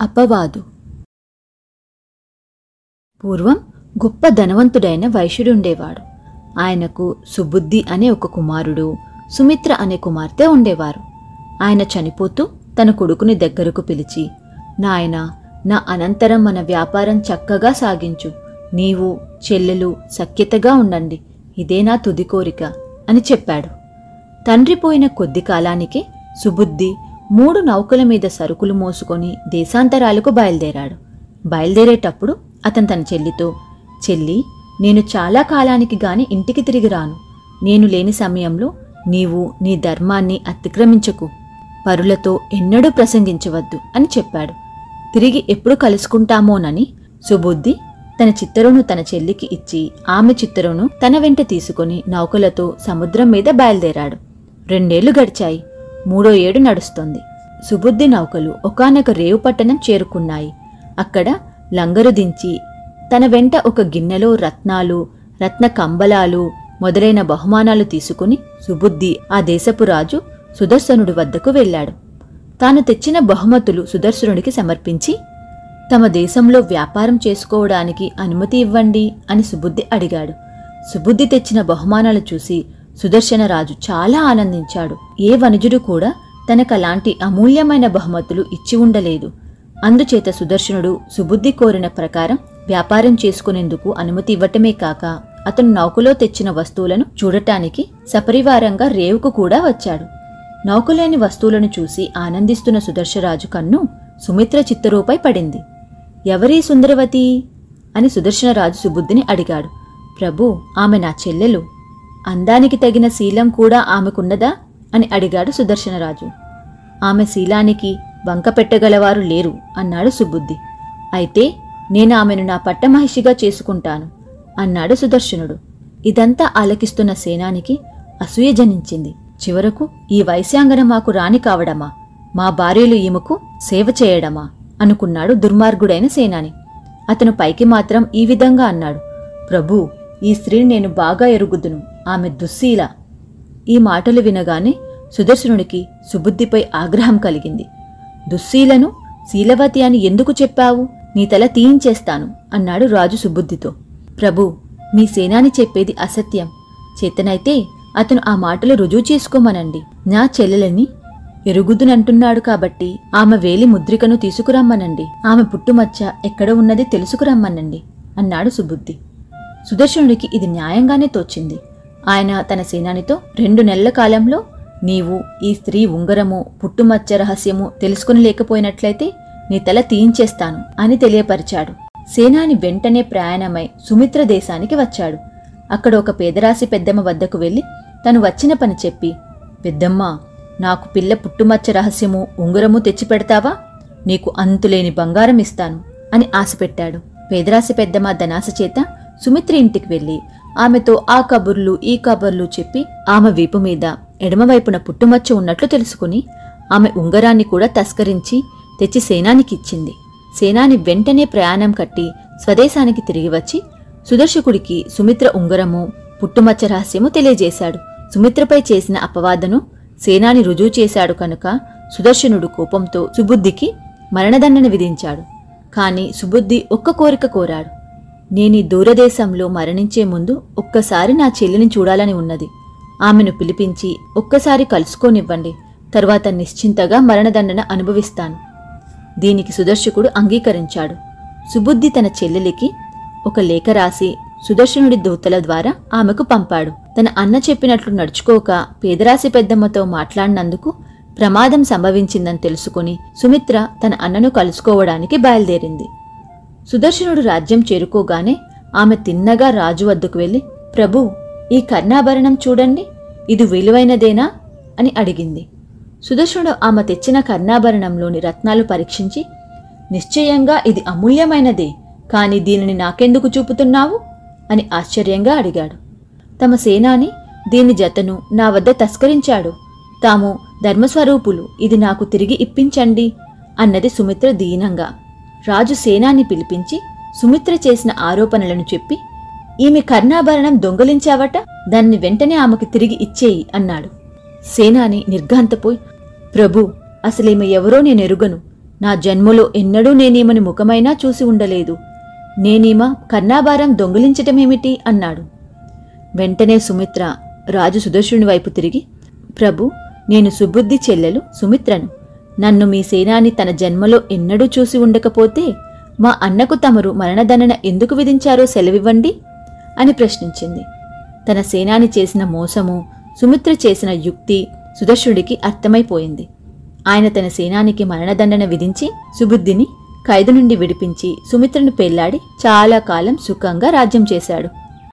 అపవాదు. పూర్వం గొప్ప ధనవంతుడైన వైశ్యుడుండేవాడు ఆయనకు సుబుద్ధి అనే ఒక కుమారుడు సుమిత్ర అనే కుమార్తె ఉండేవారు. ఆయన చనిపోతూ తన కొడుకుని దగ్గరకు పిలిచి నాయన నా అనంతరం మన వ్యాపారం చక్కగా సాగించు. నీవు చెల్లెలు సఖ్యతగా ఉండండి. ఇదే నా తుది కోరిక అని చెప్పాడు. తండ్రి పోయిన కొద్ది కాలానికి సుబుద్ధి మూడు నౌకల మీద సరుకులు మోసుకొని దేశాంతరాలకు బయలుదేరాడు. బయలుదేరేటప్పుడు అతను తన చెల్లితో చెల్లి నేను చాలా కాలానికి గాని ఇంటికి తిరిగి రాను. నేను లేని సమయంలో నీవు నీ ధర్మాన్ని అతిక్రమించకు. పరులతో ఎన్నడూ ప్రసంగించవద్దు అని చెప్పాడు. తిరిగి ఎప్పుడు కలుసుకుంటామోనని సుబుద్ధి తన చిత్తరును తన చెల్లికి ఇచ్చి ఆమె చిత్తరును తన వెంట తీసుకుని నౌకలతో సముద్రం మీద బయలుదేరాడు. రెండేళ్ళు గడిచాయి. మూడో ఏడు నడుస్తోంది. సుబుద్ధి నౌకలు ఒకనొక రేవు పట్టణం చేరుకున్నాయి. అక్కడ లంగరు దించి తన వెంట ఒక గిన్నెలో రత్నాలు రత్న కంబలాలు మొదలైన బహుమానాలు తీసుకుని సుబుద్ధి ఆ దేశపు రాజు సుదర్శనుడి వద్దకు వెళ్ళాడు. తాను తెచ్చిన బహుమతులు సుదర్శనుడికి సమర్పించి తమ దేశంలో వ్యాపారం చేసుకోవడానికి అనుమతి ఇవ్వండి అని సుబుద్ధి అడిగాడు. సుబుద్ధి తెచ్చిన బహుమానాలు చూసి సుదర్శనరాజు చాలా ఆనందించాడు. ఏ వనుజుడు కూడా తనకలాంటి అమూల్యమైన బహుమతులు ఇచ్చి ఉండలేదు. అందుచేత సుదర్శనుడు సుబుద్ధి కోరిన ప్రకారం వ్యాపారం చేసుకునేందుకు అనుమతి ఇవ్వటమే కాక అతను నౌకలో తెచ్చిన వస్తువులను చూడటానికి సపరివారంగా రేవుకు కూడా వచ్చాడు. నౌకలేని వస్తువులను చూసి ఆనందిస్తున్న సుదర్శరాజు కన్ను సుమిత్ర చిత్తరూపై పడింది. ఎవరీ సుందరవతి? అని సుదర్శనరాజు సుబుద్ధిని అడిగాడు. ప్రభు ఆమె నా చెల్లెలు. అందానికి తగిన శీలం కూడా ఆమెకున్నదా? అని అడిగాడు సుదర్శనరాజు. ఆమె శీలానికి వంక పెట్టగలవారు లేరు అన్నాడు సుబుద్ధి. అయితే నేను ఆమెను నా పట్టమహిషిగా చేసుకుంటాను అన్నాడు సుదర్శనుడు. ఇదంతా ఆలకిస్తున్న సేనానికి అసూయ జనించింది. చివరకు ఈ వైశ్యాంగన మాకు రాణి కావడమా? మా భార్యలు ఈమెకు సేవ చేయడమా? అనుకున్నాడు దుర్మార్గుడైన సేనాని. అతను పైకి మాత్రం ఈ విధంగా అన్నాడు. ప్రభూ ఈ స్త్రీని నేను బాగా ఎరుగుదును. ఆమె దుశ్శీల ఈ మాటలు వినగానే సుదర్శనుడికి సుబుద్ధిపై ఆగ్రహం కలిగింది. దుశ్శీలను శీలవతి అని ఎందుకు చెప్పావు? నీ తల తీయించేస్తాను అన్నాడు రాజు సుబుద్ధితో. ప్రభు మీ సేనాని చెప్పేది అసత్యం. చేతనైతే అతను ఆ మాటలు రుజువు చేసుకోమనండి. నా చెల్లెలని ఎరుగుదునంటున్నాడు కాబట్టి ఆమె వేలి ముద్రికను తీసుకురమ్మనండి. ఆమె పుట్టుమచ్చ ఎక్కడ ఉన్నది తెలుసుకురమ్మనండి అన్నాడు సుబుద్ధి. సుదర్శనుడికి ఇది న్యాయంగానే తోచింది. ఆయన తన సేనానితో రెండు నెలల కాలంలో నీవు ఈ స్త్రీ ఉంగరము పుట్టుమచ్చ రహస్యము తెలుసుకుని లేకపోయినట్లయితే నీ తల తీయించేస్తాను అని తెలియపరిచాడు. సేనాని వెంటనే ప్రయాణమై సుమిత్ర దేశానికి వచ్చాడు. అక్కడ ఒక పేదరాశి పెద్దమ్మ వద్దకు వెళ్ళి తను వచ్చిన పని చెప్పి పెద్దమ్మ నాకు పిల్ల పుట్టుమచ్చ రహస్యము ఉంగరము తెచ్చిపెడతావా? నీకు అంతులేని బంగారం ఇస్తాను అని ఆశపెట్టాడు. పేదరాశి పెద్దమ్మ ధనాశ చేత సుమిత్ర ఇంటికి వెళ్ళి ఆమెతో ఆ కబుర్లు ఈ కబుర్లు చెప్పి ఆమె వీపు మీద ఎడమవైపున పుట్టుమచ్చ ఉన్నట్లు తెలుసుకుని ఆమె ఉంగరాన్ని కూడా తస్కరించి తెచ్చి సేనానికిచ్చింది సేనాని వెంటనే ప్రయాణం కట్టి స్వదేశానికి తిరిగి వచ్చి సుదర్శకుడికి సుమిత్ర ఉంగరము పుట్టుమచ్చ రహస్యము తెలియజేశాడు. సుమిత్రపై చేసిన అపవాదను సేనాని రుజువు చేశాడు కనుక సుదర్శనుడు కోపంతో సుబుద్ధికి మరణదండన విధించాడు. కాని సుబుద్ధి ఒక్క కోరిక కోరాడు. నేనీ దూరదేశంలో మరణించే ముందు ఒక్కసారి నా చెల్లిని చూడాలని ఉన్నది. ఆమెను పిలిపించి ఒక్కసారి కలుసుకోనివ్వండి. తరువాత నిశ్చింతగా మరణదండన అనుభవిస్తాను. దీనికి సుదర్శకుడు అంగీకరించాడు. సుబుద్ధి తన చెల్లెలికి ఒక లేఖ రాసి సుదర్శనుడి దూతల ద్వారా ఆమెకు పంపాడు. తన అన్న చెప్పినట్లు నడుచుకోక పేదరాశి పెద్దమ్మతో మాట్లాడినందుకు ప్రమాదం సంభవించిందని తెలుసుకుని సుమిత్ర తన అన్నను కలుసుకోవడానికి బయలుదేరింది. సుదర్శనుడు రాజ్యం చేరుకోగానే ఆమె తిన్నగా రాజు వద్దకు వెళ్ళి ప్రభు ఈ కర్ణాభరణం చూడండి ఇది విలువైనదేనా? అని అడిగింది. సుదర్శనుడు ఆమె తెచ్చిన కర్ణాభరణంలోని రత్నాలు పరీక్షించి నిశ్చయంగా ఇది అమూల్యమైనదే కాని దీనిని నాకెందుకు చూపుతున్నావు? అని ఆశ్చర్యంగా అడిగాడు. తమ సేనాని దీని జతను నా వద్ద తస్కరించాడు. తాము ధర్మస్వరూపులు ఇది నాకు తిరిగి ఇప్పించండి అన్నది సుమిత్ర దీనంగా. రాజు సేనాన్ని పిలిపించి సుమిత్ర చేసిన ఆరోపణలను చెప్పి ఈమె కర్ణాభరణం దొంగలించావట దాన్ని వెంటనే ఆమెకు తిరిగి ఇచ్చేయి అన్నాడు. సేనాని నిర్ఘాంతపోయి ప్రభు అసలేమె ఎవరో నేనెరుగను నా జన్మలో ఎన్నడూ నేనేమని ముఖమైనా చూసి ఉండలేదు. నేనేమ కర్ణాభారం దొంగిలించటమేమిటి? అన్నాడు. వెంటనే సుమిత్ర రాజు సుదర్శుని వైపు తిరిగి ప్రభు నేను సుబుద్ధి చెల్లెలు సుమిత్రను. నన్ను మీ సేనాని తన జన్మలో ఎన్నడూ చూసి ఉండకపోతే మా అన్నకు తమరు మరణదండన ఎందుకు విధించారో సెలవివ్వండి అని ప్రశ్నించింది. తన సేనాని చేసిన మోసము సుమిత్ర చేసిన యుక్తి సుదర్శుడికి అర్థమైపోయింది. ఆయన తన సేనానికి మరణదండన విధించి సుబుద్ధిని ఖైదు నుండి విడిపించి సుమిత్రను పెళ్ళాడి చాలా కాలం సుఖంగా రాజ్యం చేశాడు.